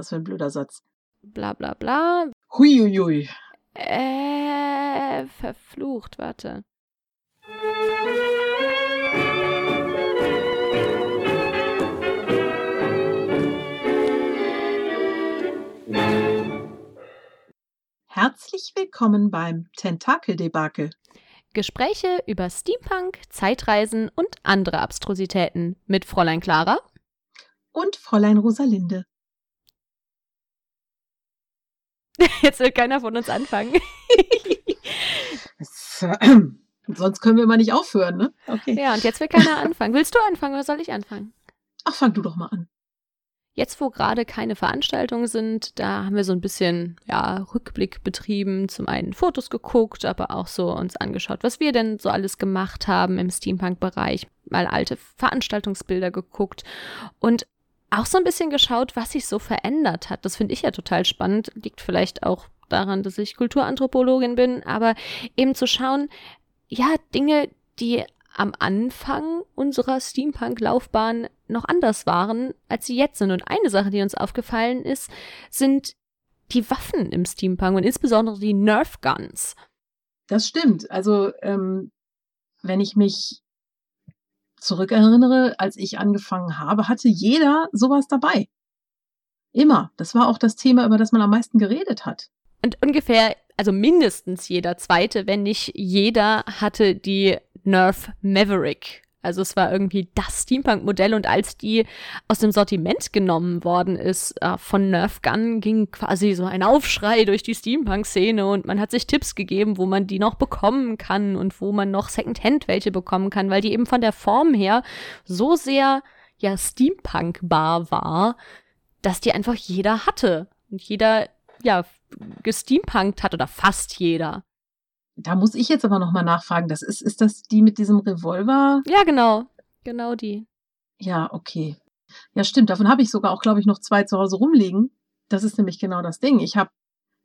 Was für ein blöder Satz. Bla bla bla. Huiuiui. Äh, verflucht, warte. Herzlich willkommen beim Tentakeldebakel. Gespräche über Steampunk, Zeitreisen und andere Abstrusitäten mit Fräulein Clara Und Fräulein Rosalinde. Jetzt will keiner von uns anfangen. Sonst können wir mal nicht aufhören, ne? Okay. ja, und jetzt will keiner anfangen. Willst du anfangen oder soll ich anfangen? Ach, fang du doch mal an. Jetzt, wo gerade keine Veranstaltungen sind, da haben wir so ein bisschen ja, Rückblick betrieben. Zum einen Fotos geguckt, aber auch so uns angeschaut, was wir denn so alles gemacht haben im Steampunk-Bereich. Mal alte Veranstaltungsbilder geguckt und auch so ein bisschen geschaut, was sich so verändert hat. Das finde ich ja total spannend. Liegt vielleicht auch daran, dass ich Kulturanthropologin bin, aber eben zu schauen, ja, Dinge, die am Anfang unserer Steampunk-Laufbahn noch anders waren, als sie jetzt sind. Und eine Sache, die uns aufgefallen ist, sind die Waffen im Steampunk und insbesondere die Nerf Guns. Das stimmt. Also, ähm, wenn ich mich zurückerinnere, als ich angefangen habe, hatte jeder sowas dabei. Immer. Das war auch das Thema, über das man am meisten geredet hat. Und ungefähr, also mindestens jeder zweite, wenn nicht jeder, hatte die Nerf Maverick. Also es war irgendwie das Steampunk-Modell und als die aus dem Sortiment genommen worden ist äh, von Nerf Gun, ging quasi so ein Aufschrei durch die Steampunk-Szene und man hat sich Tipps gegeben, wo man die noch bekommen kann und wo man noch Secondhand welche bekommen kann, weil die eben von der Form her so sehr ja Steampunk-bar war, dass die einfach jeder hatte und jeder ja gesteampunkt hat oder fast jeder. Da muss ich jetzt aber noch mal nachfragen. Das ist, ist das die mit diesem Revolver? Ja, genau. Genau die. Ja, okay. Ja, stimmt. Davon habe ich sogar auch, glaube ich, noch zwei zu Hause rumliegen. Das ist nämlich genau das Ding. Ich habe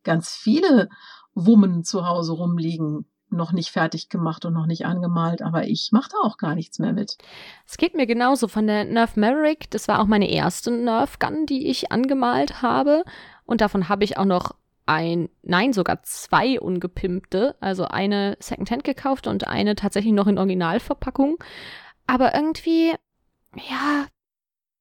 ganz viele Wummen zu Hause rumliegen, noch nicht fertig gemacht und noch nicht angemalt, aber ich mache da auch gar nichts mehr mit. Es geht mir genauso von der Nerf Maverick. Das war auch meine erste Nerf Gun, die ich angemalt habe. Und davon habe ich auch noch ein, nein, sogar zwei ungepimpte, also eine Secondhand gekauft und eine tatsächlich noch in Originalverpackung. Aber irgendwie, ja,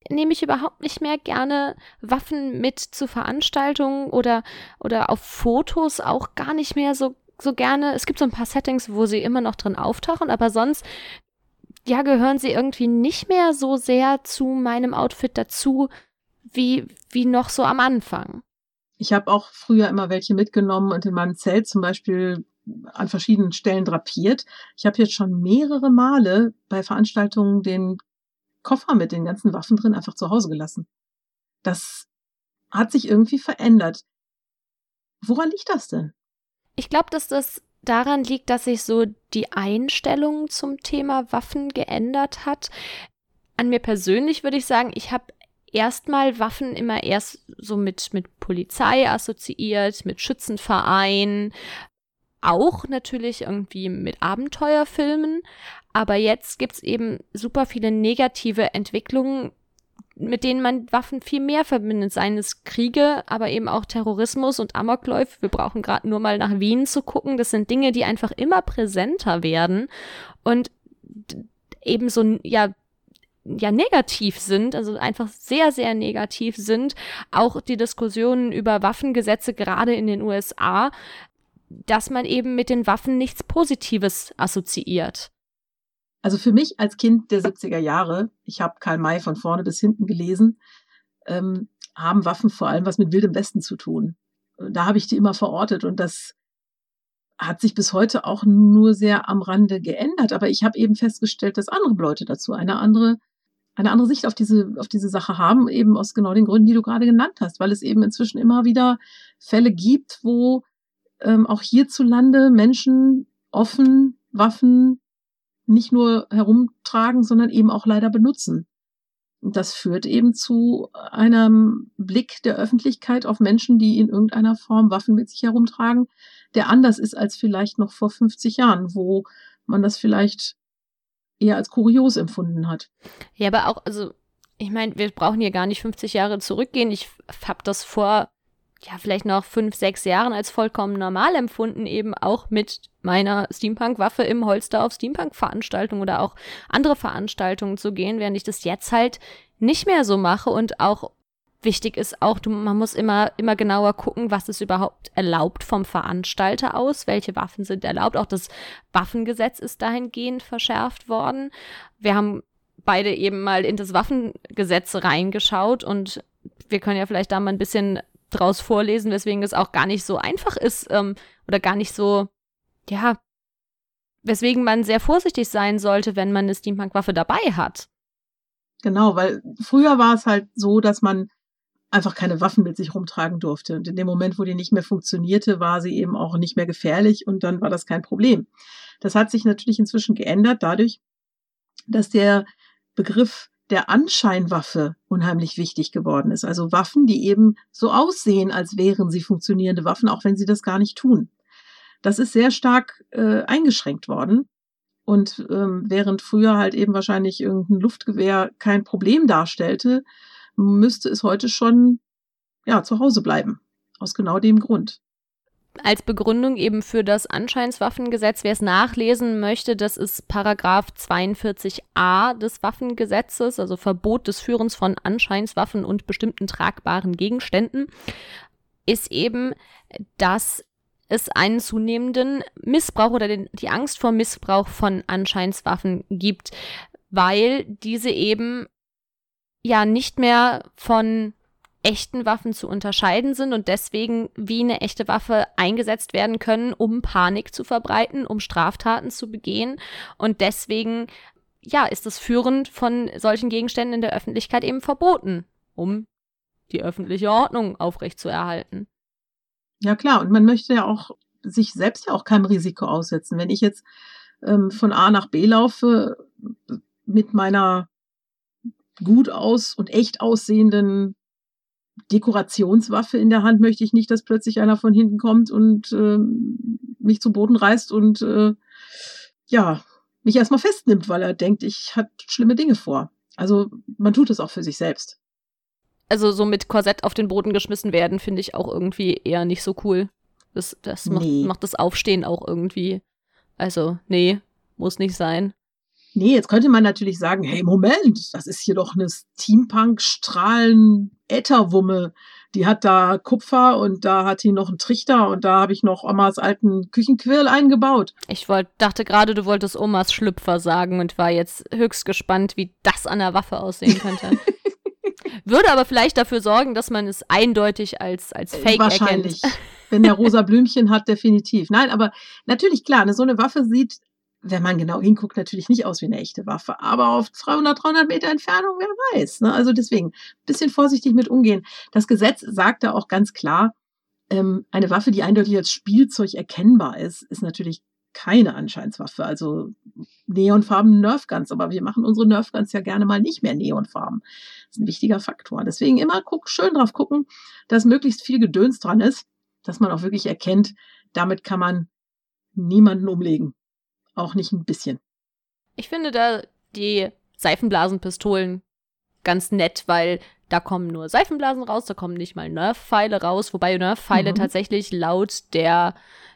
nehme ich überhaupt nicht mehr gerne Waffen mit zu Veranstaltungen oder, oder auf Fotos auch gar nicht mehr so, so gerne. Es gibt so ein paar Settings, wo sie immer noch drin auftauchen, aber sonst, ja, gehören sie irgendwie nicht mehr so sehr zu meinem Outfit dazu, wie, wie noch so am Anfang. Ich habe auch früher immer welche mitgenommen und in meinem Zelt zum Beispiel an verschiedenen Stellen drapiert. Ich habe jetzt schon mehrere Male bei Veranstaltungen den Koffer mit den ganzen Waffen drin einfach zu Hause gelassen. Das hat sich irgendwie verändert. Woran liegt das denn? Ich glaube, dass das daran liegt, dass sich so die Einstellung zum Thema Waffen geändert hat. An mir persönlich würde ich sagen, ich habe erstmal Waffen immer erst so mit, mit Polizei assoziiert, mit Schützenverein, auch natürlich irgendwie mit Abenteuerfilmen. Aber jetzt gibt's eben super viele negative Entwicklungen, mit denen man Waffen viel mehr verbindet. Seien es Kriege, aber eben auch Terrorismus und Amokläufe. Wir brauchen gerade nur mal nach Wien zu gucken. Das sind Dinge, die einfach immer präsenter werden und eben so, ja, ja negativ sind, also einfach sehr, sehr negativ sind. Auch die Diskussionen über Waffengesetze gerade in den USA, dass man eben mit den Waffen nichts Positives assoziiert. Also für mich als Kind der 70er Jahre, ich habe Karl May von vorne bis hinten gelesen, ähm, haben Waffen vor allem was mit Wildem Westen zu tun. Da habe ich die immer verortet und das hat sich bis heute auch nur sehr am Rande geändert. Aber ich habe eben festgestellt, dass andere Leute dazu eine andere eine andere Sicht auf diese, auf diese Sache haben, eben aus genau den Gründen, die du gerade genannt hast, weil es eben inzwischen immer wieder Fälle gibt, wo ähm, auch hierzulande Menschen offen Waffen nicht nur herumtragen, sondern eben auch leider benutzen. Und das führt eben zu einem Blick der Öffentlichkeit auf Menschen, die in irgendeiner Form Waffen mit sich herumtragen, der anders ist als vielleicht noch vor 50 Jahren, wo man das vielleicht eher als kurios empfunden hat. Ja, aber auch, also ich meine, wir brauchen hier gar nicht 50 Jahre zurückgehen. Ich habe das vor, ja, vielleicht noch fünf, sechs Jahren als vollkommen normal empfunden, eben auch mit meiner Steampunk-Waffe im Holster auf Steampunk-Veranstaltungen oder auch andere Veranstaltungen zu gehen, während ich das jetzt halt nicht mehr so mache und auch wichtig ist auch, du, man muss immer, immer genauer gucken, was ist überhaupt erlaubt vom Veranstalter aus, welche Waffen sind erlaubt. Auch das Waffengesetz ist dahingehend verschärft worden. Wir haben beide eben mal in das Waffengesetz reingeschaut und wir können ja vielleicht da mal ein bisschen draus vorlesen, weswegen es auch gar nicht so einfach ist ähm, oder gar nicht so, ja, weswegen man sehr vorsichtig sein sollte, wenn man eine Steampunk-Waffe dabei hat. Genau, weil früher war es halt so, dass man einfach keine Waffen mit sich rumtragen durfte. Und in dem Moment, wo die nicht mehr funktionierte, war sie eben auch nicht mehr gefährlich und dann war das kein Problem. Das hat sich natürlich inzwischen geändert dadurch, dass der Begriff der Anscheinwaffe unheimlich wichtig geworden ist. Also Waffen, die eben so aussehen, als wären sie funktionierende Waffen, auch wenn sie das gar nicht tun. Das ist sehr stark äh, eingeschränkt worden. Und ähm, während früher halt eben wahrscheinlich irgendein Luftgewehr kein Problem darstellte, müsste es heute schon ja zu Hause bleiben. Aus genau dem Grund. Als Begründung eben für das Anscheinswaffengesetz, wer es nachlesen möchte, das ist Paragraph 42a des Waffengesetzes, also Verbot des Führens von Anscheinswaffen und bestimmten tragbaren Gegenständen, ist eben, dass es einen zunehmenden Missbrauch oder den, die Angst vor Missbrauch von Anscheinswaffen gibt, weil diese eben ja nicht mehr von echten Waffen zu unterscheiden sind und deswegen wie eine echte Waffe eingesetzt werden können, um Panik zu verbreiten, um Straftaten zu begehen. Und deswegen, ja, ist das Führen von solchen Gegenständen in der Öffentlichkeit eben verboten, um die öffentliche Ordnung aufrechtzuerhalten. Ja, klar. Und man möchte ja auch sich selbst ja auch keinem Risiko aussetzen. Wenn ich jetzt ähm, von A nach B laufe mit meiner gut aus und echt aussehenden Dekorationswaffe in der Hand möchte ich nicht, dass plötzlich einer von hinten kommt und äh, mich zu Boden reißt und äh, ja, mich erstmal festnimmt, weil er denkt, ich hat schlimme Dinge vor. Also man tut es auch für sich selbst. Also so mit Korsett auf den Boden geschmissen werden, finde ich auch irgendwie eher nicht so cool. Das, das nee. macht, macht das Aufstehen auch irgendwie. Also, nee, muss nicht sein. Nee, jetzt könnte man natürlich sagen, hey, Moment, das ist hier doch eine Steampunk-Strahlen-Ätherwumme. Die hat da Kupfer und da hat die noch einen Trichter und da habe ich noch Omas alten Küchenquirl eingebaut. Ich wollt, dachte gerade, du wolltest Omas Schlüpfer sagen und war jetzt höchst gespannt, wie das an der Waffe aussehen könnte. Würde aber vielleicht dafür sorgen, dass man es eindeutig als, als Fake Wahrscheinlich. erkennt. Wenn der rosa Blümchen hat, definitiv. Nein, aber natürlich, klar, so eine Waffe sieht wenn man genau hinguckt, natürlich nicht aus wie eine echte Waffe, aber auf 200, 300 Meter Entfernung, wer weiß. Ne? Also deswegen, bisschen vorsichtig mit umgehen. Das Gesetz sagt da auch ganz klar, ähm, eine Waffe, die eindeutig als Spielzeug erkennbar ist, ist natürlich keine Anscheinswaffe. Also neonfarben Nerfguns, aber wir machen unsere Nerfguns ja gerne mal nicht mehr neonfarben. Das ist ein wichtiger Faktor. Deswegen immer guck, schön drauf gucken, dass möglichst viel Gedöns dran ist, dass man auch wirklich erkennt, damit kann man niemanden umlegen. Auch nicht ein bisschen. Ich finde da die Seifenblasenpistolen ganz nett, weil da kommen nur Seifenblasen raus, da kommen nicht mal Nerf-Pfeile raus, wobei Nerf-Pfeile mhm. tatsächlich laut der,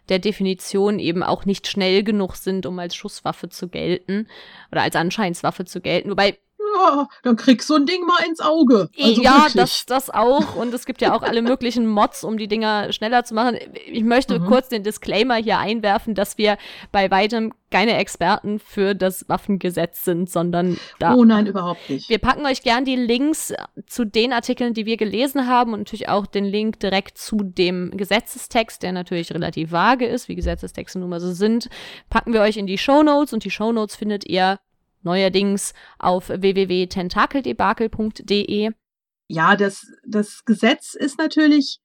der Definition eben auch nicht schnell genug sind, um als Schusswaffe zu gelten oder als Anscheinswaffe zu gelten. Wobei ja, dann kriegst du ein Ding mal ins Auge. Also ja, das, das auch. Und es gibt ja auch alle möglichen Mods, um die Dinger schneller zu machen. Ich möchte mhm. kurz den Disclaimer hier einwerfen, dass wir bei weitem keine Experten für das Waffengesetz sind, sondern da. Oh nein, überhaupt nicht. Wir packen euch gern die Links zu den Artikeln, die wir gelesen haben und natürlich auch den Link direkt zu dem Gesetzestext, der natürlich relativ vage ist, wie Gesetzestexte nun mal so sind, packen wir euch in die Show Notes und die Show Notes findet ihr neuerdings auf www.tentakeldebakel.de. Ja, das, das Gesetz ist natürlich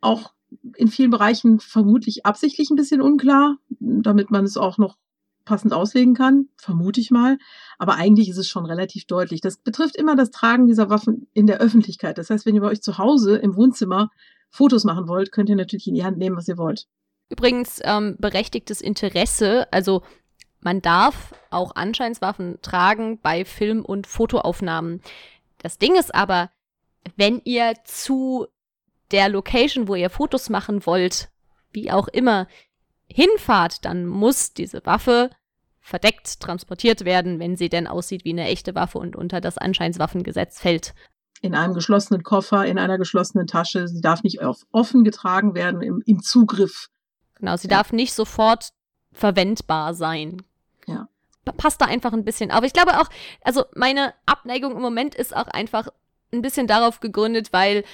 auch in vielen Bereichen vermutlich absichtlich ein bisschen unklar, damit man es auch noch passend auslegen kann, vermute ich mal. Aber eigentlich ist es schon relativ deutlich. Das betrifft immer das Tragen dieser Waffen in der Öffentlichkeit. Das heißt, wenn ihr bei euch zu Hause im Wohnzimmer Fotos machen wollt, könnt ihr natürlich in die Hand nehmen, was ihr wollt. Übrigens ähm, berechtigtes Interesse, also man darf auch Anscheinswaffen tragen bei Film- und Fotoaufnahmen. Das Ding ist aber, wenn ihr zu der Location, wo ihr Fotos machen wollt, wie auch immer, hinfahrt, dann muss diese Waffe verdeckt transportiert werden, wenn sie denn aussieht wie eine echte Waffe und unter das Anscheinswaffengesetz fällt. In einem geschlossenen Koffer, in einer geschlossenen Tasche. Sie darf nicht offen getragen werden im, im Zugriff. Genau, sie ja. darf nicht sofort verwendbar sein. Passt da einfach ein bisschen. Aber ich glaube auch, also meine Abneigung im Moment ist auch einfach ein bisschen darauf gegründet, weil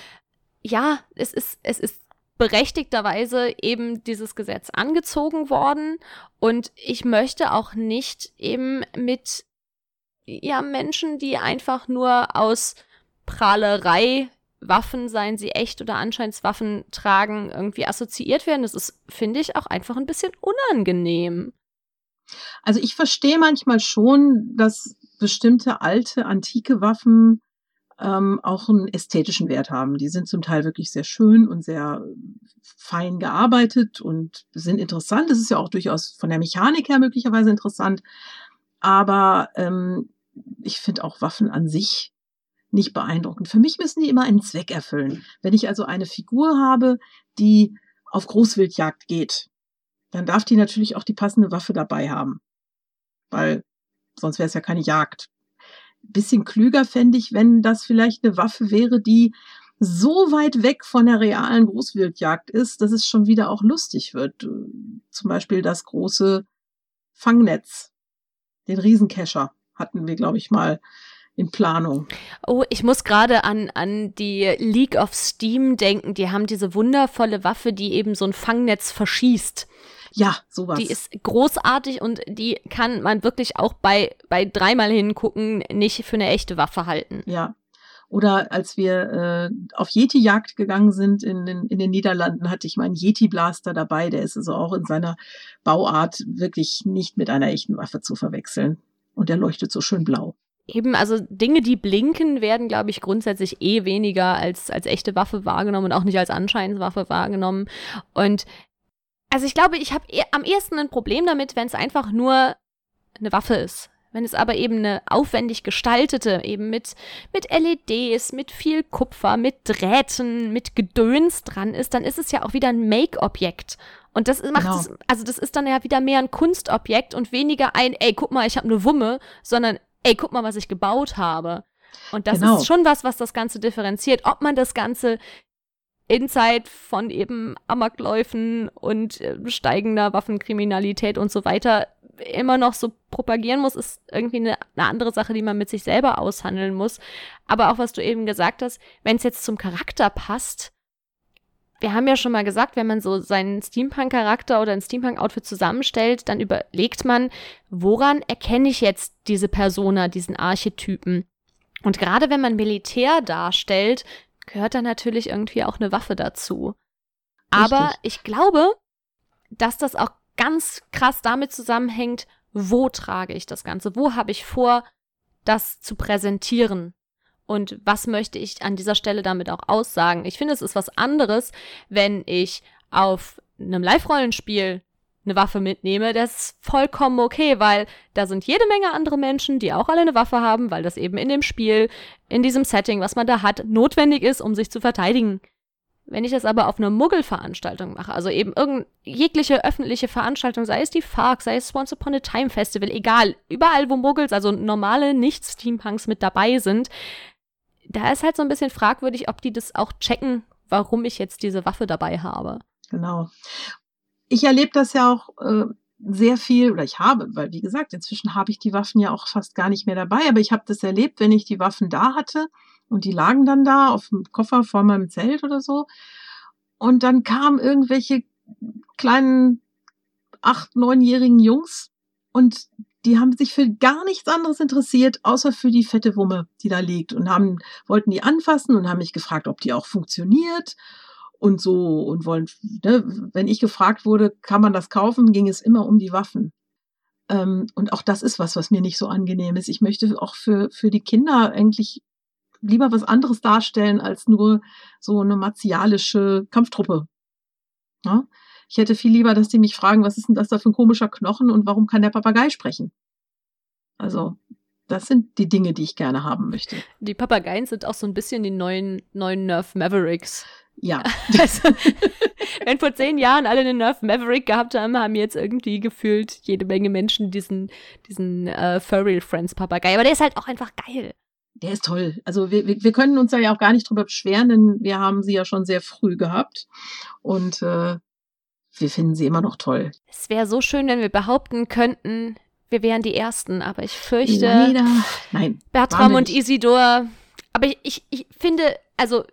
ja, es ist, es ist berechtigterweise eben dieses Gesetz angezogen worden und ich möchte auch nicht eben mit ja Menschen, die einfach nur aus Prahlerei Waffen, seien sie echt oder Anscheinswaffen tragen, irgendwie assoziiert werden. Das ist, finde ich, auch einfach ein bisschen unangenehm. Also ich verstehe manchmal schon, dass bestimmte alte, antike Waffen ähm, auch einen ästhetischen Wert haben. Die sind zum Teil wirklich sehr schön und sehr fein gearbeitet und sind interessant. Das ist ja auch durchaus von der Mechanik her möglicherweise interessant. Aber ähm, ich finde auch Waffen an sich nicht beeindruckend. Für mich müssen die immer einen Zweck erfüllen. Wenn ich also eine Figur habe, die auf Großwildjagd geht, dann darf die natürlich auch die passende Waffe dabei haben. Weil sonst wäre es ja keine Jagd bisschen klüger fände ich, wenn das vielleicht eine Waffe wäre, die so weit weg von der realen Großwildjagd ist, dass es schon wieder auch lustig wird. Zum Beispiel das große Fangnetz, den Riesenkescher hatten wir, glaube ich, mal in Planung. Oh, ich muss gerade an, an die League of Steam denken. Die haben diese wundervolle Waffe, die eben so ein Fangnetz verschießt. Ja, sowas. Die ist großartig und die kann man wirklich auch bei, bei dreimal hingucken nicht für eine echte Waffe halten. Ja. Oder als wir äh, auf Yeti-Jagd gegangen sind in den, in den Niederlanden, hatte ich meinen Yeti-Blaster dabei. Der ist also auch in seiner Bauart wirklich nicht mit einer echten Waffe zu verwechseln. Und der leuchtet so schön blau. Eben, also Dinge, die blinken, werden, glaube ich, grundsätzlich eh weniger als, als echte Waffe wahrgenommen und auch nicht als Anscheinswaffe wahrgenommen. Und also ich glaube, ich habe e am ehesten ein Problem damit, wenn es einfach nur eine Waffe ist. Wenn es aber eben eine aufwendig gestaltete, eben mit, mit LEDs, mit viel Kupfer, mit Drähten, mit Gedöns dran ist, dann ist es ja auch wieder ein Make-Objekt. Und das macht genau. es, also das ist dann ja wieder mehr ein Kunstobjekt und weniger ein, ey, guck mal, ich habe eine Wumme, sondern ey, guck mal, was ich gebaut habe. Und das genau. ist schon was, was das Ganze differenziert. Ob man das Ganze in Zeit von eben Amokläufen und äh, steigender Waffenkriminalität und so weiter immer noch so propagieren muss, ist irgendwie eine, eine, andere Sache, die man mit sich selber aushandeln muss. Aber auch was du eben gesagt hast, wenn es jetzt zum Charakter passt, wir haben ja schon mal gesagt, wenn man so seinen Steampunk-Charakter oder ein Steampunk-Outfit zusammenstellt, dann überlegt man, woran erkenne ich jetzt diese Persona, diesen Archetypen? Und gerade wenn man Militär darstellt, gehört da natürlich irgendwie auch eine Waffe dazu. Richtig. Aber ich glaube, dass das auch ganz krass damit zusammenhängt, wo trage ich das Ganze? Wo habe ich vor, das zu präsentieren? Und was möchte ich an dieser Stelle damit auch aussagen? Ich finde, es ist was anderes, wenn ich auf einem Live-Rollenspiel eine Waffe mitnehme, das ist vollkommen okay, weil da sind jede Menge andere Menschen, die auch alle eine Waffe haben, weil das eben in dem Spiel, in diesem Setting, was man da hat, notwendig ist, um sich zu verteidigen. Wenn ich das aber auf einer Muggelveranstaltung mache, also eben irgendeine jegliche öffentliche Veranstaltung, sei es die FARC, sei es Once Upon a Time Festival, egal, überall wo Muggels, also normale Nicht-Steampunks mit dabei sind, da ist halt so ein bisschen fragwürdig, ob die das auch checken, warum ich jetzt diese Waffe dabei habe. Genau ich erlebe das ja auch äh, sehr viel, oder ich habe, weil wie gesagt, inzwischen habe ich die Waffen ja auch fast gar nicht mehr dabei, aber ich habe das erlebt, wenn ich die Waffen da hatte und die lagen dann da auf dem Koffer vor meinem Zelt oder so. Und dann kamen irgendwelche kleinen acht, neunjährigen Jungs und die haben sich für gar nichts anderes interessiert, außer für die fette Wumme, die da liegt und haben, wollten die anfassen und haben mich gefragt, ob die auch funktioniert und so und wollen, ne, wenn ich gefragt wurde, kann man das kaufen, ging es immer um die Waffen. Ähm, und auch das ist was, was mir nicht so angenehm ist. Ich möchte auch für, für die Kinder eigentlich lieber was anderes darstellen als nur so eine martialische Kampftruppe. Ja? Ich hätte viel lieber, dass die mich fragen, was ist denn das da für ein komischer Knochen und warum kann der Papagei sprechen? Also, das sind die Dinge, die ich gerne haben möchte. Die Papageien sind auch so ein bisschen die neuen, neuen Nerf Mavericks. Ja. Also, wenn vor zehn Jahren alle einen Nerf Maverick gehabt haben, haben jetzt irgendwie gefühlt jede Menge Menschen diesen, diesen äh, Furry Friends Papagei. Aber der ist halt auch einfach geil. Der ist toll. Also wir, wir, können uns da ja auch gar nicht drüber beschweren, denn wir haben sie ja schon sehr früh gehabt. Und äh, wir finden sie immer noch toll. Es wäre so schön, wenn wir behaupten könnten, wir wären die Ersten, aber ich fürchte. Leider. Nein. Bertram und Isidor. Aber ich, ich, ich finde, also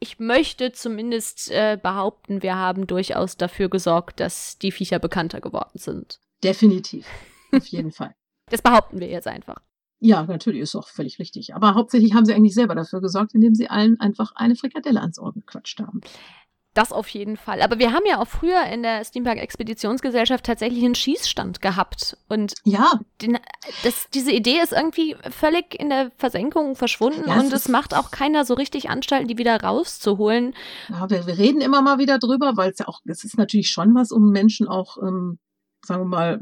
ich möchte zumindest äh, behaupten, wir haben durchaus dafür gesorgt, dass die Viecher bekannter geworden sind. Definitiv. Auf jeden Fall. Das behaupten wir jetzt einfach. Ja, natürlich, ist auch völlig richtig. Aber hauptsächlich haben sie eigentlich selber dafür gesorgt, indem sie allen einfach eine Frikadelle ans Ohr gequatscht haben. Das auf jeden Fall. Aber wir haben ja auch früher in der Steampark Expeditionsgesellschaft tatsächlich einen Schießstand gehabt. Und ja. Den, das, diese Idee ist irgendwie völlig in der Versenkung verschwunden ja, und es macht auch keiner so richtig Anstalten, die wieder rauszuholen. Ja, wir, wir reden immer mal wieder drüber, weil es ja auch, es ist natürlich schon was, um Menschen auch, ähm, sagen wir mal,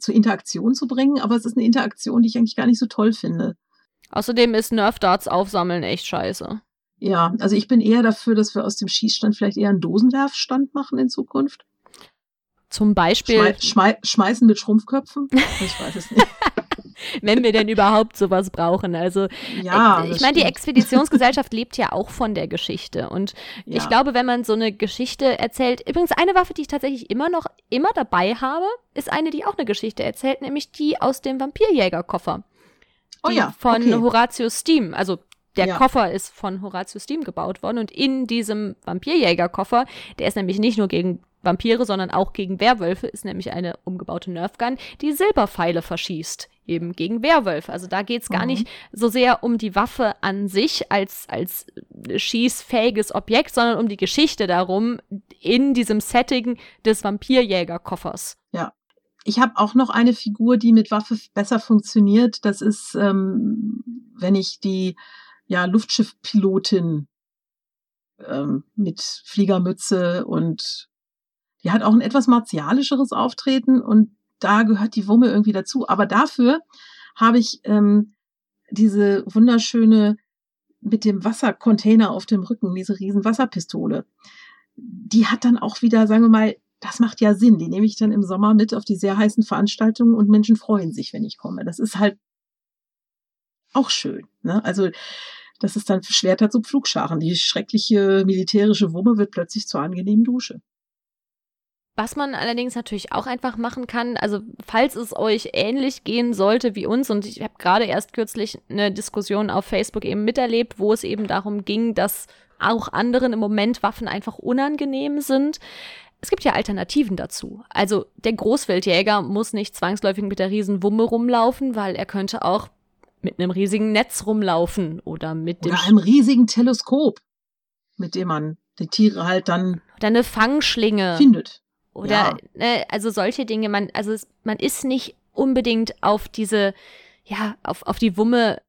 zur Interaktion zu bringen, aber es ist eine Interaktion, die ich eigentlich gar nicht so toll finde. Außerdem ist Nerf Darts aufsammeln echt scheiße. Ja, also ich bin eher dafür, dass wir aus dem Schießstand vielleicht eher einen Dosenwerfstand machen in Zukunft. Zum Beispiel. Schmei schmei schmeißen mit Schrumpfköpfen? Ich weiß es nicht. Wenn wir denn überhaupt sowas brauchen. Also, ja, ich, ich meine, die Expeditionsgesellschaft lebt ja auch von der Geschichte. Und ja. ich glaube, wenn man so eine Geschichte erzählt, übrigens eine Waffe, die ich tatsächlich immer noch immer dabei habe, ist eine, die auch eine Geschichte erzählt, nämlich die aus dem Vampirjägerkoffer. Oh ja. Von okay. Horatius Steam. Also der Ja. Koffer ist von Horatius Steam gebaut worden und in diesem Vampirjäger-Koffer, der ist nämlich nicht nur gegen Vampire, sondern auch gegen Werwölfe, ist nämlich eine umgebaute Nerfgun, die Silberpfeile verschießt, eben gegen Werwölfe. Also da geht's gar Mhm. nicht so sehr um die Waffe an sich als, als schießfähiges Objekt, sondern um die Geschichte darum in diesem Setting des Vampirjäger-Koffers. Ich habe auch noch eine Figur, die mit Waffe besser funktioniert. Das ist, ähm, wenn ich die ja, Luftschiffpilotin ähm, mit Fliegermütze und die hat auch ein etwas martialischeres Auftreten und da gehört die Wumme irgendwie dazu. Aber dafür habe ich ähm, diese wunderschöne mit dem Wassercontainer auf dem Rücken, diese riesen Wasserpistole. Die hat dann auch wieder, sagen wir mal, das macht ja Sinn. Die nehme ich dann im Sommer mit auf die sehr heißen Veranstaltungen und Menschen freuen sich, wenn ich komme. Das ist halt auch schön. Ne? Also das ist dann Schwerter zu Pflugscharen. Die schreckliche militärische Wumme wird plötzlich zur angenehmen Dusche. Was man allerdings natürlich auch einfach machen kann, also falls es euch ähnlich gehen sollte wie uns, und ich habe gerade erst kürzlich eine Diskussion auf Facebook eben miterlebt, wo es eben darum ging, dass auch anderen im Moment Waffen einfach unangenehm sind. Es gibt ja Alternativen dazu. Also der Großwildjäger muss nicht zwangsläufig mit der riesen Wumme rumlaufen, weil er könnte auch mit einem riesigen Netz rumlaufen oder mit dem Oder einem riesigen Teleskop, mit dem man die Tiere halt dann oder eine Fangschlinge. findet. Oder, Ja. ne, also solche Dinge, man, also es, man ist nicht unbedingt auf diese, ja, auf, auf die Wumme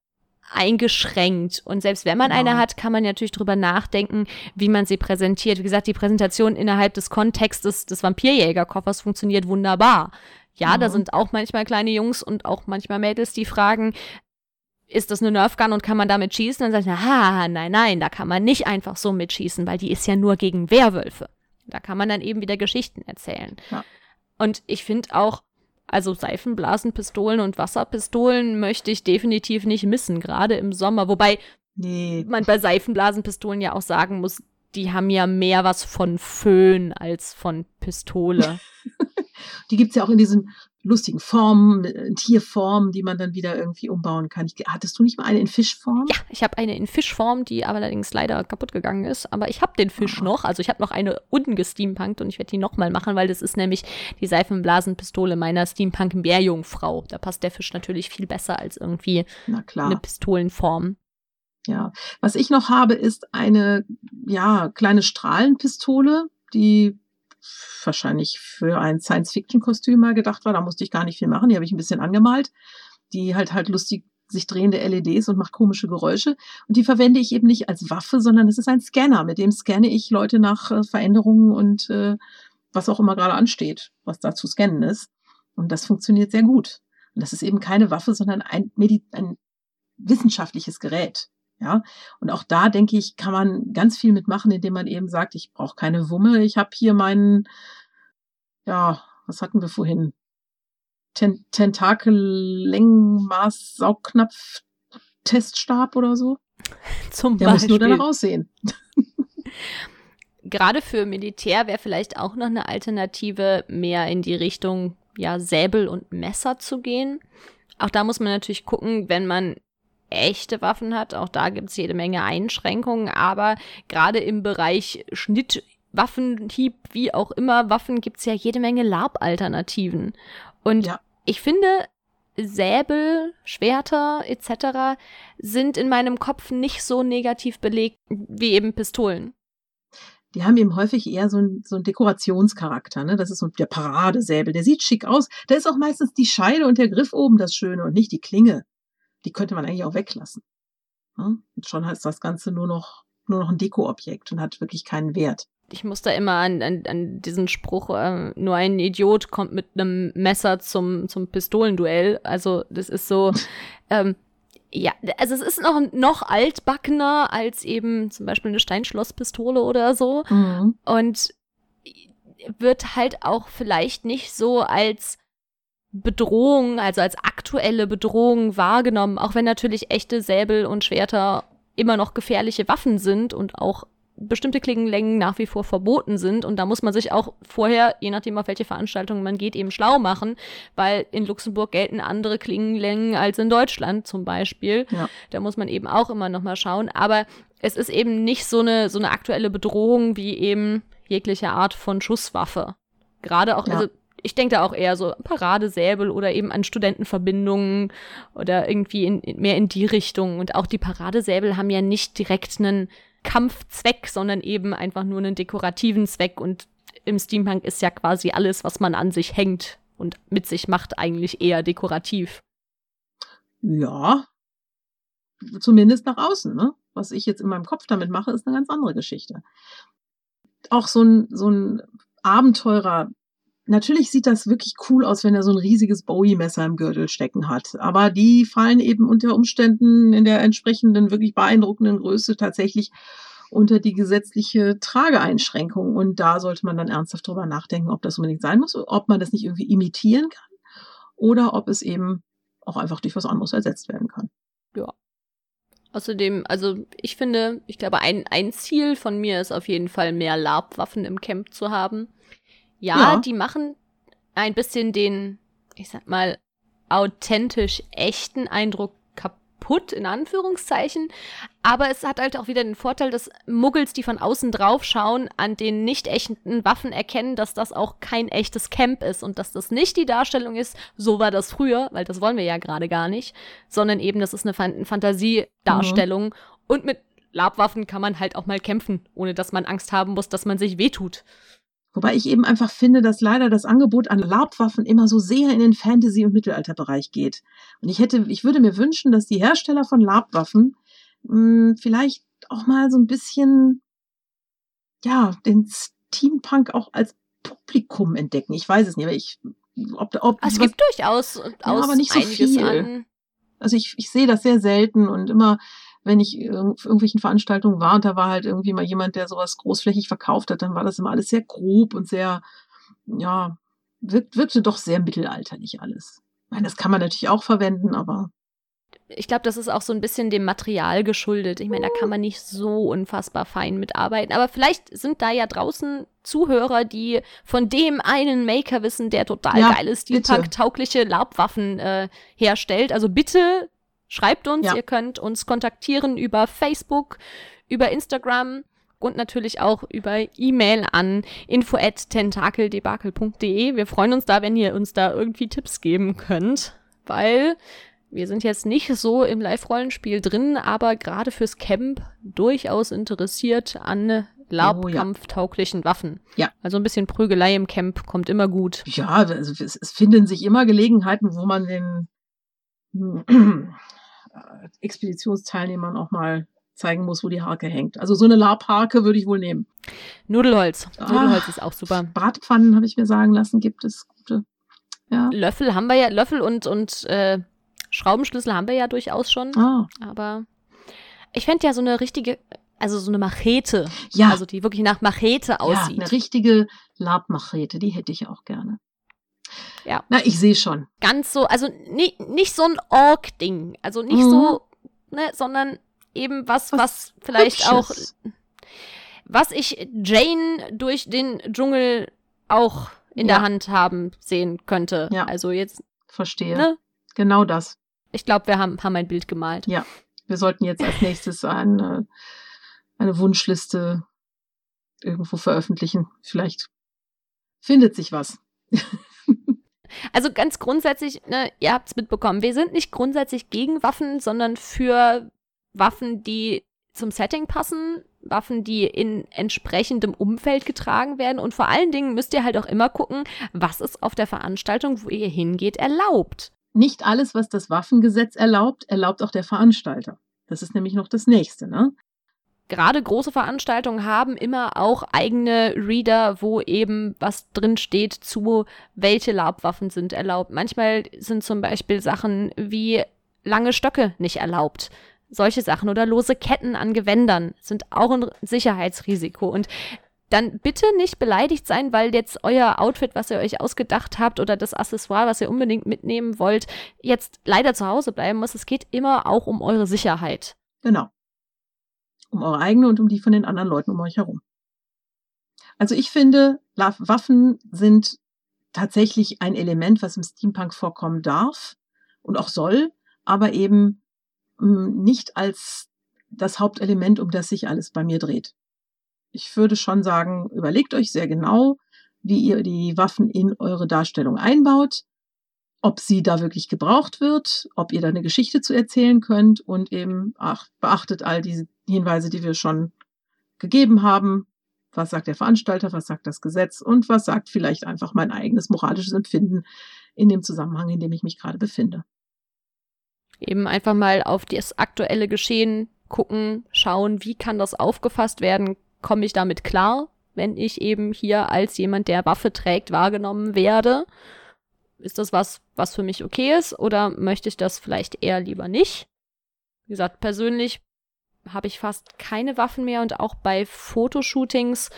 eingeschränkt. Und selbst wenn man Genau. eine hat, kann man natürlich drüber nachdenken, wie man sie präsentiert. Wie gesagt, die Präsentation innerhalb des Kontextes des Vampirjägerkoffers funktioniert wunderbar. Ja, da Mhm. sind auch manchmal kleine Jungs und auch manchmal Mädels, die fragen, ist das eine Nerfgun und kann man damit schießen? Dann sagt man, ha, nein, nein, da kann man nicht einfach so mitschießen, weil die ist ja nur gegen Werwölfe. Da kann man dann eben wieder Geschichten erzählen. Ja. Und ich finde auch, also Seifenblasenpistolen und Wasserpistolen möchte ich definitiv nicht missen, gerade im Sommer. Wobei Nee, man bei Seifenblasenpistolen ja auch sagen muss, die haben ja mehr was von Föhn als von Pistole. die gibt's ja auch in diesen lustigen Formen, äh, Tierformen, die man dann wieder irgendwie umbauen kann. Ich, hattest du nicht mal eine in Fischform? ja, ich habe eine in Fischform, die aber allerdings leider kaputt gegangen ist. Aber ich habe den Fisch Ah. noch. Also ich habe noch eine ungesteampunkt und ich werde die nochmal machen, weil das ist nämlich die Seifenblasenpistole meiner Steampunk-Meerjungfrau. Da passt der Fisch natürlich viel besser als irgendwie eine Pistolenform. Ja, was ich noch habe, ist eine ja kleine Strahlenpistole, die wahrscheinlich für ein Science-Fiction-Kostüm mal gedacht war. Da musste ich gar nicht viel machen. Die habe ich ein bisschen angemalt. Die halt halt lustig sich drehende LEDs und macht komische Geräusche. Und die verwende ich eben nicht als Waffe, sondern es ist ein Scanner. Mit dem scanne ich Leute nach äh, Veränderungen und äh, was auch immer gerade ansteht, was da zu scannen ist. Und das funktioniert sehr gut. Und das ist eben keine Waffe, sondern ein, Medi ein wissenschaftliches Gerät. Ja, und auch da denke ich, kann man ganz viel mitmachen, indem man eben sagt, ich brauche keine Wumme, ich habe hier meinen, ja, was hatten wir vorhin? Ten Tentakel Längenmaß Saugknopf Teststab oder so. Zum Der Beispiel. muss nur danach aussehen. Gerade für Militär wäre vielleicht auch noch eine Alternative, mehr in die Richtung ja, Säbel und Messer zu gehen. Auch da muss man natürlich gucken, wenn man echte Waffen hat. Auch da gibt es jede Menge Einschränkungen, aber gerade im Bereich Schnitt, Waffenhieb, wie auch immer, Waffen gibt es ja jede Menge Lab-Alternativen. Und Ja. ich finde, Säbel, Schwerter etc. sind in meinem Kopf nicht so negativ belegt wie eben Pistolen. Die haben eben häufig eher so einen so einen Dekorationscharakter. Ne? Das ist so der Paradesäbel. Der sieht schick aus. Da ist auch meistens die Scheide und der Griff oben das Schöne und nicht die Klinge. Die könnte man eigentlich auch weglassen. Ne? Und schon heißt das Ganze nur noch, nur noch ein Dekoobjekt und hat wirklich keinen Wert. Ich muss da immer an, an, an diesen Spruch, äh, nur ein Idiot kommt mit einem Messer zum, zum Pistolenduell. Also das ist so, ähm, ja, also es ist noch, noch altbackener als eben zum Beispiel eine Steinschlosspistole oder so. Mhm. Und wird halt auch vielleicht nicht so als Bedrohung, also als aktuelle Bedrohung wahrgenommen, auch wenn natürlich echte Säbel und Schwerter immer noch gefährliche Waffen sind und auch bestimmte Klingenlängen nach wie vor verboten sind. Und da muss man sich auch vorher, je nachdem auf welche Veranstaltungen man geht, eben schlau machen, weil in Luxemburg gelten andere Klingenlängen als in Deutschland zum Beispiel. Ja. Da muss man eben auch immer noch mal schauen. Aber es ist eben nicht so eine, so eine aktuelle Bedrohung wie eben jegliche Art von Schusswaffe. Gerade auch, Ja. also ich denke da auch eher so Paradesäbel oder eben an Studentenverbindungen oder irgendwie in, in, mehr in die Richtung. Und auch die Paradesäbel haben ja nicht direkt einen Kampfzweck, sondern eben einfach nur einen dekorativen Zweck. Und im Steampunk ist ja quasi alles, was man an sich hängt und mit sich macht, eigentlich eher dekorativ. Ja. Zumindest nach außen, ne? Was ich jetzt in meinem Kopf damit mache, ist eine ganz andere Geschichte. Auch so ein, so ein Abenteurer. Natürlich sieht das wirklich cool aus, wenn er so ein riesiges Bowie-Messer im Gürtel stecken hat. Aber die fallen eben unter Umständen in der entsprechenden, wirklich beeindruckenden Größe tatsächlich unter die gesetzliche Trageeinschränkung. Und da sollte man dann ernsthaft drüber nachdenken, ob das unbedingt sein muss, ob man das nicht irgendwie imitieren kann oder ob es eben auch einfach durch was anderes ersetzt werden kann. Außerdem, also ich finde, ich glaube, ein, ein Ziel von mir ist auf jeden Fall, mehr Labwaffen im Camp zu haben. Ja, Ja. die machen ein bisschen den, ich sag mal, authentisch echten Eindruck kaputt, in Anführungszeichen. Aber es hat halt auch wieder den Vorteil, dass Muggels, die von außen drauf schauen, an den nicht echten Waffen erkennen, dass das auch kein echtes Camp ist und dass das nicht die Darstellung ist, so war das früher, weil das wollen wir ja gerade gar nicht, sondern eben, das ist eine Fan Fantasiedarstellung. Und mit Labwaffen kann man halt auch mal kämpfen, ohne dass man Angst haben muss, dass man sich wehtut. Wobei ich eben einfach finde, dass leider das Angebot an Labwaffen immer so sehr in den Fantasy- und Mittelalterbereich geht. Und ich hätte, ich würde mir wünschen, dass die Hersteller von Labwaffen mh, vielleicht auch mal so ein bisschen, ja, den Steampunk auch als Publikum entdecken. Ich weiß es nicht, aber ich, ob, ob Es was- gibt durchaus, durchaus aber nicht so viel. an. also ich, ich sehe das sehr selten und immer, wenn ich auf irgendwelchen Veranstaltungen war und da war halt irgendwie mal jemand, der sowas großflächig verkauft hat, dann war das immer alles sehr grob und sehr, ja, wirkt, wirkte doch sehr mittelalterlich alles. Ich meine, das kann man natürlich auch verwenden, aber Ich glaube, das ist auch so ein bisschen dem Material geschuldet. Ich meine, da kann man nicht so unfassbar fein mitarbeiten. Aber vielleicht sind da ja draußen Zuhörer, die von dem einen Maker wissen, der total Ja, geile bitte. Steampunk-taugliche Labwaffen äh, herstellt. Also bitte schreibt uns, Ja. ihr könnt uns kontaktieren über Facebook, über Instagram und natürlich auch über E-Mail an info@tentakeldebakel.de. Wir freuen uns da, wenn ihr uns da irgendwie Tipps geben könnt, weil wir sind jetzt nicht so im Live-Rollenspiel drin, aber gerade fürs Camp durchaus interessiert an labkampftauglichen Waffen. Ja. Also ein bisschen Prügelei im Camp kommt immer gut. ja, also es, es finden sich immer Gelegenheiten, wo man den Expeditionsteilnehmern auch mal zeigen muss, wo die Harke hängt. Also so eine Labharke würde ich wohl nehmen. Nudelholz. Ah. Nudelholz ist auch super. Bratpfannen, habe ich mir sagen lassen, gibt es gute. Ja. Löffel haben wir ja, Löffel und, und äh, Schraubenschlüssel haben wir ja durchaus schon. Ah, Aber ich fände ja so eine richtige, also so eine Machete, ja. also die wirklich nach Machete ja, aussieht. eine richtige Labmachete, die hätte ich auch gerne. Ja. Na, ich sehe schon. Ganz so, also nicht, nicht so ein Ork-Ding, also nicht Mhm. so, ne, sondern eben was, was, Was vielleicht auch, Hübsches. was ich Jane durch den Dschungel auch in Ja. der Hand haben sehen könnte. Ja. Also jetzt, Verstehe. ne, Genau das. ich glaube, wir haben, haben ein Bild gemalt. Ja. Wir sollten jetzt als nächstes eine, eine Wunschliste irgendwo veröffentlichen. Vielleicht findet sich was. Also ganz grundsätzlich, ne, ihr habt es mitbekommen, wir sind nicht grundsätzlich gegen Waffen, sondern für Waffen, die zum Setting passen, Waffen, die in entsprechendem Umfeld getragen werden und vor allen Dingen müsst ihr halt auch immer gucken, was ist auf der Veranstaltung, wo ihr hingeht, erlaubt. Nicht alles, was das Waffengesetz erlaubt, erlaubt auch der Veranstalter. Das ist nämlich noch das nächste, ne? Gerade große Veranstaltungen haben immer auch eigene Reader, wo eben was drin steht zu, welche Labwaffen sind erlaubt. Manchmal sind zum Beispiel Sachen wie lange Stöcke nicht erlaubt. Solche Sachen oder lose Ketten an Gewändern sind auch ein Sicherheitsrisiko. Und dann bitte nicht beleidigt sein, weil jetzt euer Outfit, was ihr euch ausgedacht habt oder das Accessoire, was ihr unbedingt mitnehmen wollt, jetzt leider zu Hause bleiben muss. Es geht immer auch um eure Sicherheit. Genau. Um eure eigene und um die von den anderen Leuten um euch herum. Also ich finde, Waffen sind tatsächlich ein Element, was im Steampunk vorkommen darf und auch soll, aber eben mh, nicht als das Hauptelement, um das sich alles bei mir dreht. Ich würde schon sagen, überlegt euch sehr genau, wie ihr die Waffen in eure Darstellung einbaut, ob sie da wirklich gebraucht wird, ob ihr da eine Geschichte zu erzählen könnt und eben, ach, beachtet all diese Hinweise, die wir schon gegeben haben. Was sagt der Veranstalter, was sagt das Gesetz und was sagt vielleicht einfach mein eigenes moralisches Empfinden in dem Zusammenhang, in dem ich mich gerade befinde. Eben einfach mal auf das aktuelle Geschehen gucken, schauen, wie kann das aufgefasst werden, komme ich damit klar, wenn ich eben hier als jemand, der Waffe trägt, wahrgenommen werde. Ist das was, was für mich okay ist oder möchte ich das vielleicht eher lieber nicht? Wie gesagt, persönlich habe ich fast keine Waffen mehr und auch bei Fotoshootings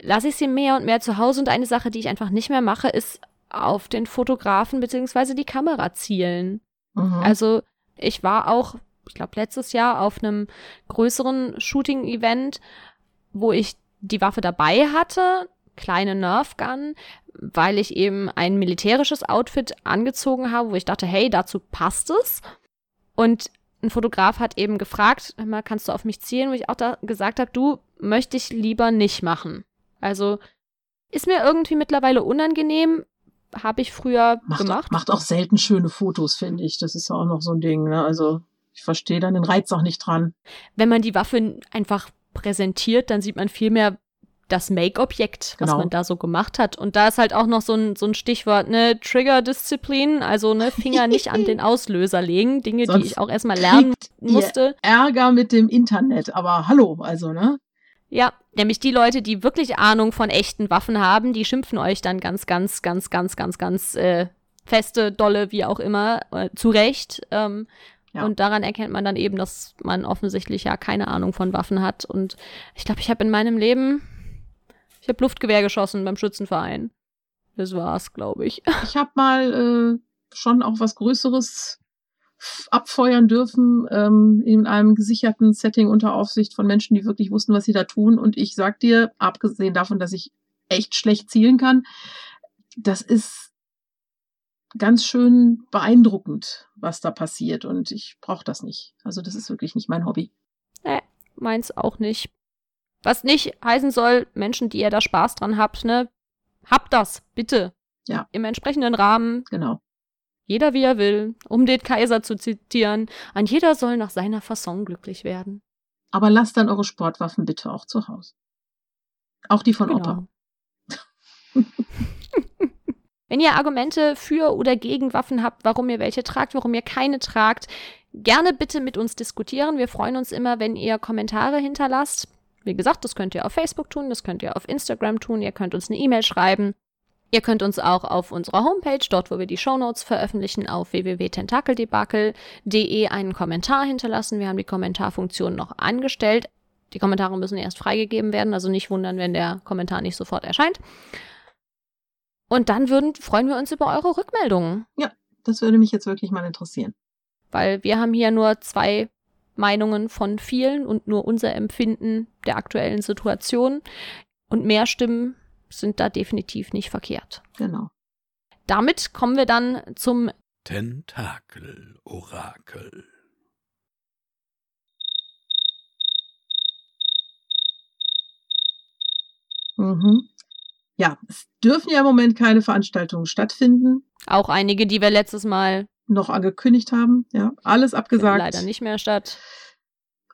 lasse ich sie mehr und mehr zu Hause und eine Sache, die ich einfach nicht mehr mache, ist auf den Fotografen beziehungsweise die Kamera zielen. Mhm. Also ich war auch, ich glaube, letztes Jahr auf einem größeren Shooting-Event, wo ich die Waffe dabei hatte, kleine Nerf Gun, weil ich eben ein militärisches Outfit angezogen habe, wo ich dachte, hey, dazu passt es. Und ein Fotograf hat eben gefragt, mal, kannst du auf mich zielen, wo ich auch da gesagt habe, du möchte ich lieber nicht machen. Also ist mir irgendwie mittlerweile unangenehm, habe ich früher macht, gemacht. macht auch selten schöne Fotos, finde ich. Das ist auch noch so ein Ding. Ne? Also ich verstehe dann den Reiz auch nicht dran. wenn man die Waffe einfach präsentiert, dann sieht man viel mehr das Make-Objekt, was Genau. man da so gemacht hat. Und da ist halt auch noch so ein, so ein Stichwort, ne, Trigger-Disziplin, also ne, Finger nicht an den Auslöser legen, Dinge, Sonst die ich auch erstmal lernen musste. Ärger mit dem Internet, aber hallo, also, ne? Ja, nämlich die Leute, die wirklich Ahnung von echten Waffen haben, die schimpfen euch dann ganz, ganz, ganz, ganz, ganz, ganz äh, feste, dolle, wie auch immer, äh, zurecht. Ähm, Ja. Und daran erkennt man dann eben, dass man offensichtlich ja keine Ahnung von Waffen hat. Und ich glaube, ich habe in meinem Leben, ich habe Luftgewehr geschossen beim Schützenverein. Das war's, glaube ich. Ich habe mal äh, schon auch was Größeres abfeuern dürfen ähm, in einem gesicherten Setting unter Aufsicht von Menschen, die wirklich wussten, was sie da tun. Und ich sag dir, abgesehen davon, dass ich echt schlecht zielen kann, das ist ganz schön beeindruckend, was da passiert. Und ich brauche das nicht. Also das ist wirklich nicht mein Hobby. Meins auch nicht. Was nicht heißen soll, Menschen, die ihr da Spaß dran habt, ne, habt das, bitte. Ja. Im entsprechenden Rahmen, Genau. jeder wie er will, um den Kaiser zu zitieren. Ein jeder soll nach seiner Fasson glücklich werden. Aber lasst dann eure Sportwaffen bitte auch zu Hause. Auch die von Opa. Genau. Wenn ihr Argumente für oder gegen Waffen habt, warum ihr welche tragt, warum ihr keine tragt, gerne bitte mit uns diskutieren. Wir freuen uns immer, wenn ihr Kommentare hinterlasst. Wie gesagt, das könnt ihr auf Facebook tun, das könnt ihr auf Instagram tun, ihr könnt uns eine E-Mail schreiben. Ihr könnt uns auch auf unserer Homepage, dort wo wir die Shownotes veröffentlichen, auf www.tentakeldebakel.de einen Kommentar hinterlassen. Wir haben die Kommentarfunktion noch angestellt. Die Kommentare müssen erst freigegeben werden, also nicht wundern, wenn der Kommentar nicht sofort erscheint. Und dann würden, freuen wir uns über eure Rückmeldungen. Ja, das würde mich jetzt wirklich mal interessieren. Weil wir haben hier nur zwei Meinungen von vielen und nur unser Empfinden der aktuellen Situation. Und mehr Stimmen sind da definitiv nicht verkehrt. Genau. Damit kommen wir dann zum Tentakel-Orakel. Mhm. Ja, es dürfen ja im Moment keine Veranstaltungen stattfinden. Auch einige, die wir letztes Mal noch angekündigt haben. Ja, alles abgesagt. Leider nicht mehr statt.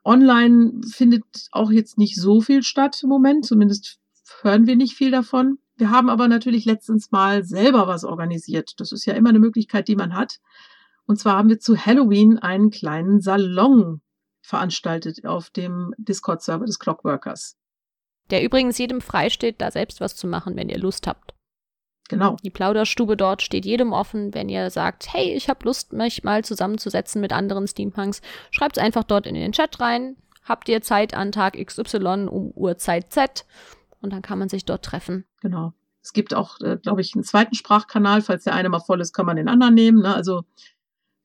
Online findet auch jetzt nicht so viel statt im Moment, zumindest hören wir nicht viel davon. Wir haben aber natürlich letztens mal selber was organisiert. Das ist ja immer eine Möglichkeit, die man hat. Und zwar haben wir zu Halloween einen kleinen Salon veranstaltet auf dem Discord-Server des Clockworkers. Der übrigens jedem freisteht, da selbst was zu machen, wenn ihr Lust habt. Genau. Die Plauderstube dort steht jedem offen, wenn ihr sagt, hey, ich habe Lust, mich mal zusammenzusetzen mit anderen Steampunks. Schreibt es einfach dort in den Chat rein. Habt ihr Zeit an Tag XY um Uhrzeit Z? und dann kann man sich dort treffen. Genau. Es gibt auch, äh, glaube ich, einen zweiten Sprachkanal. Falls der eine mal voll ist, kann man den anderen nehmen. Ne? Also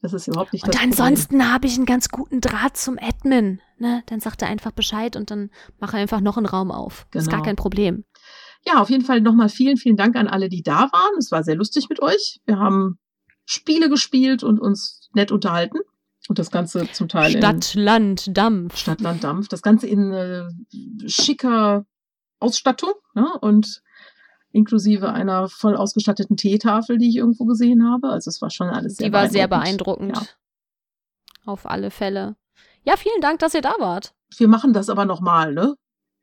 das ist überhaupt nicht und ansonsten habe ich einen ganz guten Draht zum Admin. Ne? Dann sagt er einfach Bescheid und dann mache einfach noch einen Raum auf. Genau. Ist gar genau. kein Problem. Ja, auf jeden Fall nochmal vielen, vielen Dank an alle, die da waren. Es war sehr lustig mit euch. Wir haben Spiele gespielt und uns nett unterhalten. Und das Ganze zum Teil Stadt, in Land, Dampf. Stadt, Land, Dampf. Das Ganze in äh, schicker Ausstattung ja, und inklusive einer voll ausgestatteten Teetafel, die ich irgendwo gesehen habe. Also es war schon alles sehr Die war sehr beeindruckend. Ja. Auf alle Fälle. Ja, vielen Dank, dass ihr da wart. Wir machen das aber nochmal, ne?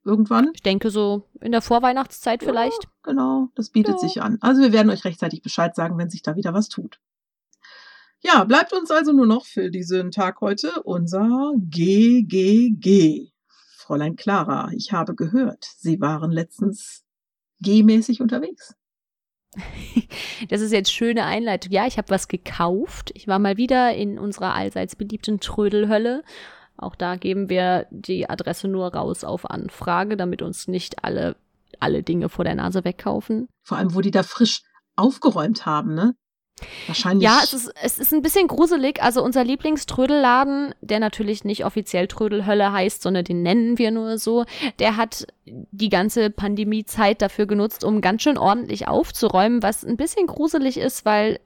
Irgendwann. Ich denke so in der Vorweihnachtszeit ja, vielleicht. Genau, das bietet ja. sich an. Also wir werden euch rechtzeitig Bescheid sagen, wenn sich da wieder was tut. Ja, bleibt uns also nur noch für diesen Tag heute unser GGG. Fräulein Clara, ich habe gehört, Sie waren letztens gehmäßig unterwegs. Das ist jetzt schöne Einleitung. Ja, ich habe was gekauft. Ich war mal wieder in unserer allseits beliebten Trödelhölle. Auch da geben wir die Adresse nur raus auf Anfrage, damit uns nicht alle, alle Dinge vor der Nase wegkaufen. Vor allem, wo die da frisch aufgeräumt haben, ne? Wahrscheinlich. Ja, es ist, es ist ein bisschen gruselig. Also unser Lieblingströdelladen, der natürlich nicht offiziell Trödelhölle heißt, sondern den nennen wir nur so, der hat die ganze Pandemiezeit dafür genutzt, um ganz schön ordentlich aufzuräumen, was ein bisschen gruselig ist, weil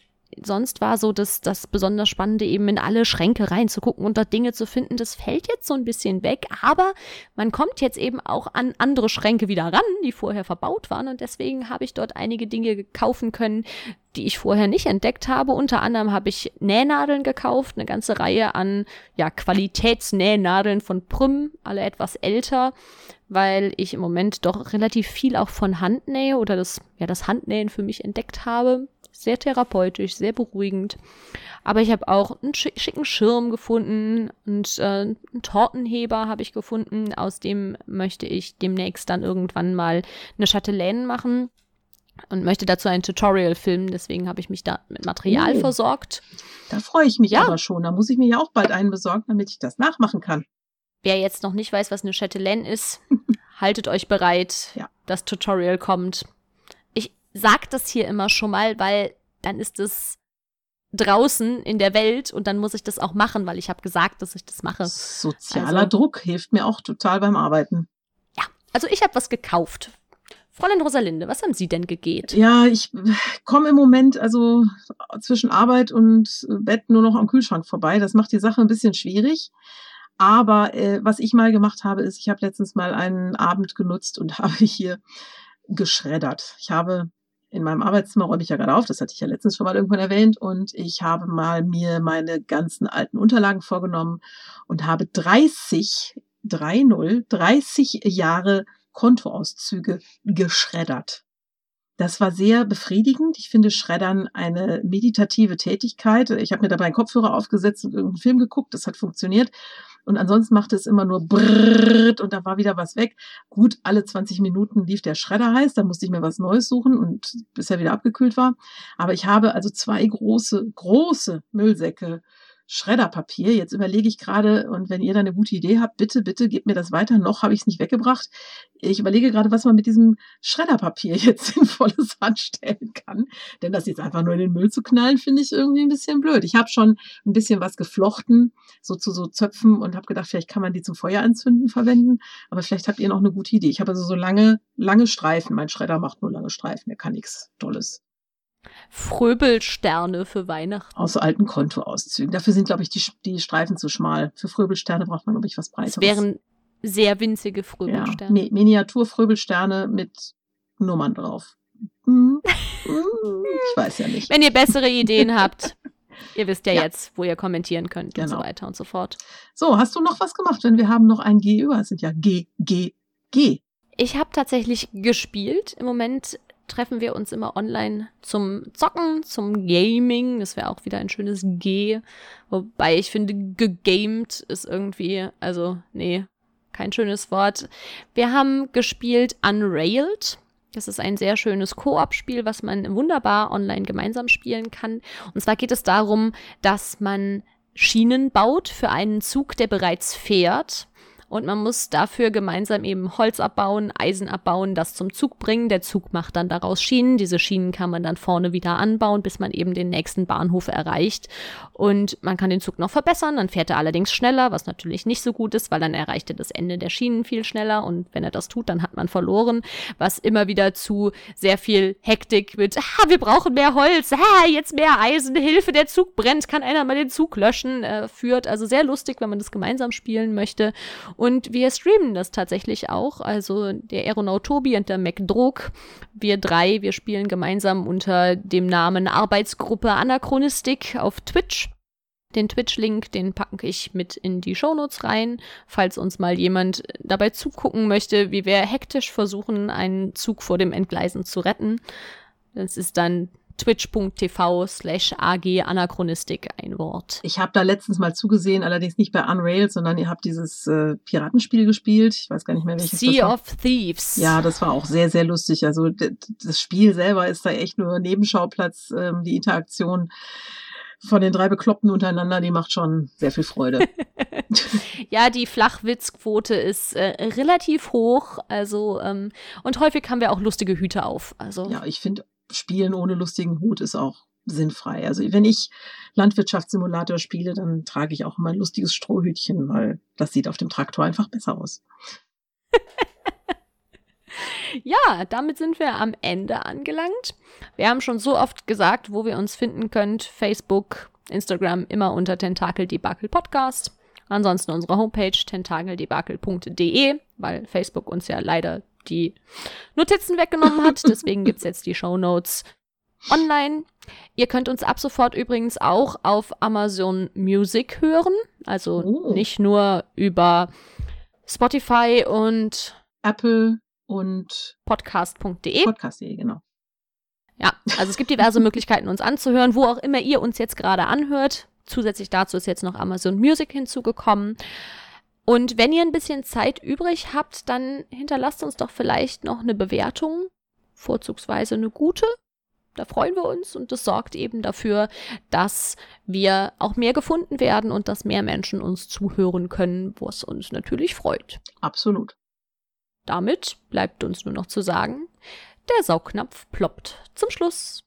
sonst war so das, das besonders Spannende, eben in alle Schränke reinzugucken und dort Dinge zu finden. Das fällt jetzt so ein bisschen weg, aber man kommt jetzt eben auch an andere Schränke wieder ran, die vorher verbaut waren. Und deswegen habe ich dort einige Dinge kaufen können, die ich vorher nicht entdeckt habe. Unter anderem habe ich Nähnadeln gekauft, eine ganze Reihe an ja, Qualitätsnähnadeln von Prüm, alle etwas älter, weil ich im Moment doch relativ viel auch von Hand nähe oder das, ja, das Handnähen für mich entdeckt habe sehr therapeutisch, sehr beruhigend. Aber ich habe auch einen schicken Schirm gefunden und äh, einen Tortenheber habe ich gefunden. Aus dem möchte ich demnächst dann irgendwann mal eine Chatelaine machen und möchte dazu ein Tutorial filmen. Deswegen habe ich mich da mit Material oh, versorgt. Da freue ich mich ja. aber schon. Da muss ich mir ja auch bald einen besorgen, damit ich das nachmachen kann. Wer jetzt noch nicht weiß, was eine Chatelaine ist, haltet euch bereit. Ja. Das Tutorial kommt sag das hier immer schon mal, weil dann ist es draußen in der Welt und dann muss ich das auch machen, weil ich habe gesagt, dass ich das mache. Sozialer also, Druck hilft mir auch total beim Arbeiten. Ja, also ich habe was gekauft. Fräulein Rosalinde, was haben Sie denn gegeht? Ja, ich komme im Moment also zwischen Arbeit und Bett nur noch am Kühlschrank vorbei. Das macht die Sache ein bisschen schwierig. Aber äh, was ich mal gemacht habe, ist, ich habe letztens mal einen Abend genutzt und habe hier geschreddert. Ich habe in meinem Arbeitszimmer räume ich ja gerade auf, das hatte ich ja letztens schon mal irgendwann erwähnt, und ich habe mal mir meine ganzen alten Unterlagen vorgenommen und habe 30, 3-0, 30 Jahre Kontoauszüge geschreddert. Das war sehr befriedigend. Ich finde Schreddern eine meditative Tätigkeit. Ich habe mir dabei einen Kopfhörer aufgesetzt und irgendeinen Film geguckt. Das hat funktioniert. Und ansonsten machte es immer nur brrrt und da war wieder was weg. Gut, alle 20 Minuten lief der Schredder heiß, da musste ich mir was Neues suchen und bis er wieder abgekühlt war. Aber ich habe also zwei große, große Müllsäcke Schredderpapier. Jetzt überlege ich gerade, und wenn ihr da eine gute Idee habt, bitte, bitte gebt mir das weiter. Noch habe ich es nicht weggebracht. Ich überlege gerade, was man mit diesem Schredderpapier jetzt sinnvolles anstellen kann. Denn das jetzt einfach nur in den Müll zu knallen, finde ich irgendwie ein bisschen blöd. Ich habe schon ein bisschen was geflochten, so zu so Zöpfen und habe gedacht, vielleicht kann man die zum Feuer anzünden verwenden. Aber vielleicht habt ihr noch eine gute Idee. Ich habe also so lange, lange Streifen. Mein Schredder macht nur lange Streifen. Der kann nichts Tolles. Fröbelsterne für Weihnachten. Aus alten Kontoauszügen. Dafür sind, glaube ich, die, die Streifen zu schmal. Für Fröbelsterne braucht man, glaube ich, was breiteres. Das wären sehr winzige Fröbelsterne. Ja, Miniatur-Fröbelsterne mit Nummern drauf. Hm. Hm. Ich weiß ja nicht. Wenn ihr bessere Ideen habt, ihr wisst ja, ja, jetzt, wo ihr kommentieren könnt genau. und so genau. weiter und so fort. So, hast du noch was gemacht? Denn wir haben noch ein G über. Es sind ja G, G, G. Ich habe tatsächlich gespielt. Im Moment treffen wir uns immer online zum Zocken, zum Gaming. Das wäre auch wieder ein schönes G. Wobei ich finde, gegamed ist irgendwie, also nee, kein schönes Wort. Wir haben gespielt Unrailed. Das ist ein sehr schönes Koop-Spiel, was man wunderbar online gemeinsam spielen kann. Und zwar geht es darum, dass man Schienen baut für einen Zug, der bereits fährt und man muss dafür gemeinsam eben Holz abbauen, Eisen abbauen, das zum Zug bringen. Der Zug macht dann daraus Schienen. Diese Schienen kann man dann vorne wieder anbauen, bis man eben den nächsten Bahnhof erreicht. Und man kann den Zug noch verbessern. Dann fährt er allerdings schneller, was natürlich nicht so gut ist, weil dann erreicht er das Ende der Schienen viel schneller. Und wenn er das tut, dann hat man verloren, was immer wieder zu sehr viel Hektik mit, ah, wir brauchen mehr Holz, ah, jetzt mehr Eisen, Hilfe, der Zug brennt, kann einer mal den Zug löschen, äh, führt. Also sehr lustig, wenn man das gemeinsam spielen möchte. Und wir streamen das tatsächlich auch. Also der Aeronaut Tobi und der McDrog, wir drei, wir spielen gemeinsam unter dem Namen Arbeitsgruppe Anachronistik auf Twitch. Den Twitch-Link, den packe ich mit in die Shownotes rein, falls uns mal jemand dabei zugucken möchte, wie wir hektisch versuchen, einen Zug vor dem Entgleisen zu retten. Das ist dann twitch.tv slash ag Anachronistik ein Wort. Ich habe da letztens mal zugesehen, allerdings nicht bei Unrail, sondern ihr habt dieses äh, Piratenspiel gespielt. Ich weiß gar nicht mehr welches. Sea of Thieves. Ja, das war auch sehr, sehr lustig. Also das Spiel selber ist da echt nur Nebenschauplatz. Ähm, die Interaktion von den drei Bekloppten untereinander, die macht schon sehr viel Freude. ja, die Flachwitzquote ist äh, relativ hoch, also ähm, und häufig haben wir auch lustige Hüte auf. Also ja, ich finde Spielen ohne lustigen Hut ist auch sinnfrei. Also wenn ich Landwirtschaftssimulator spiele, dann trage ich auch immer ein lustiges Strohhütchen, weil das sieht auf dem Traktor einfach besser aus. ja, damit sind wir am Ende angelangt. Wir haben schon so oft gesagt, wo wir uns finden könnt. Facebook, Instagram immer unter Tentakel Debakel Podcast. Ansonsten unsere Homepage tentakeldebakel.de, weil Facebook uns ja leider die Notizen weggenommen hat. Deswegen gibt es jetzt die Show Notes online. Ihr könnt uns ab sofort übrigens auch auf Amazon Music hören. Also oh. nicht nur über Spotify und Apple und podcast.de. Podcast.de, genau. Ja, also es gibt diverse Möglichkeiten, uns anzuhören, wo auch immer ihr uns jetzt gerade anhört. Zusätzlich dazu ist jetzt noch Amazon Music hinzugekommen. Und wenn ihr ein bisschen Zeit übrig habt, dann hinterlasst uns doch vielleicht noch eine Bewertung, vorzugsweise eine gute. Da freuen wir uns und das sorgt eben dafür, dass wir auch mehr gefunden werden und dass mehr Menschen uns zuhören können, was uns natürlich freut. Absolut. Damit bleibt uns nur noch zu sagen, der Saugnapf ploppt zum Schluss.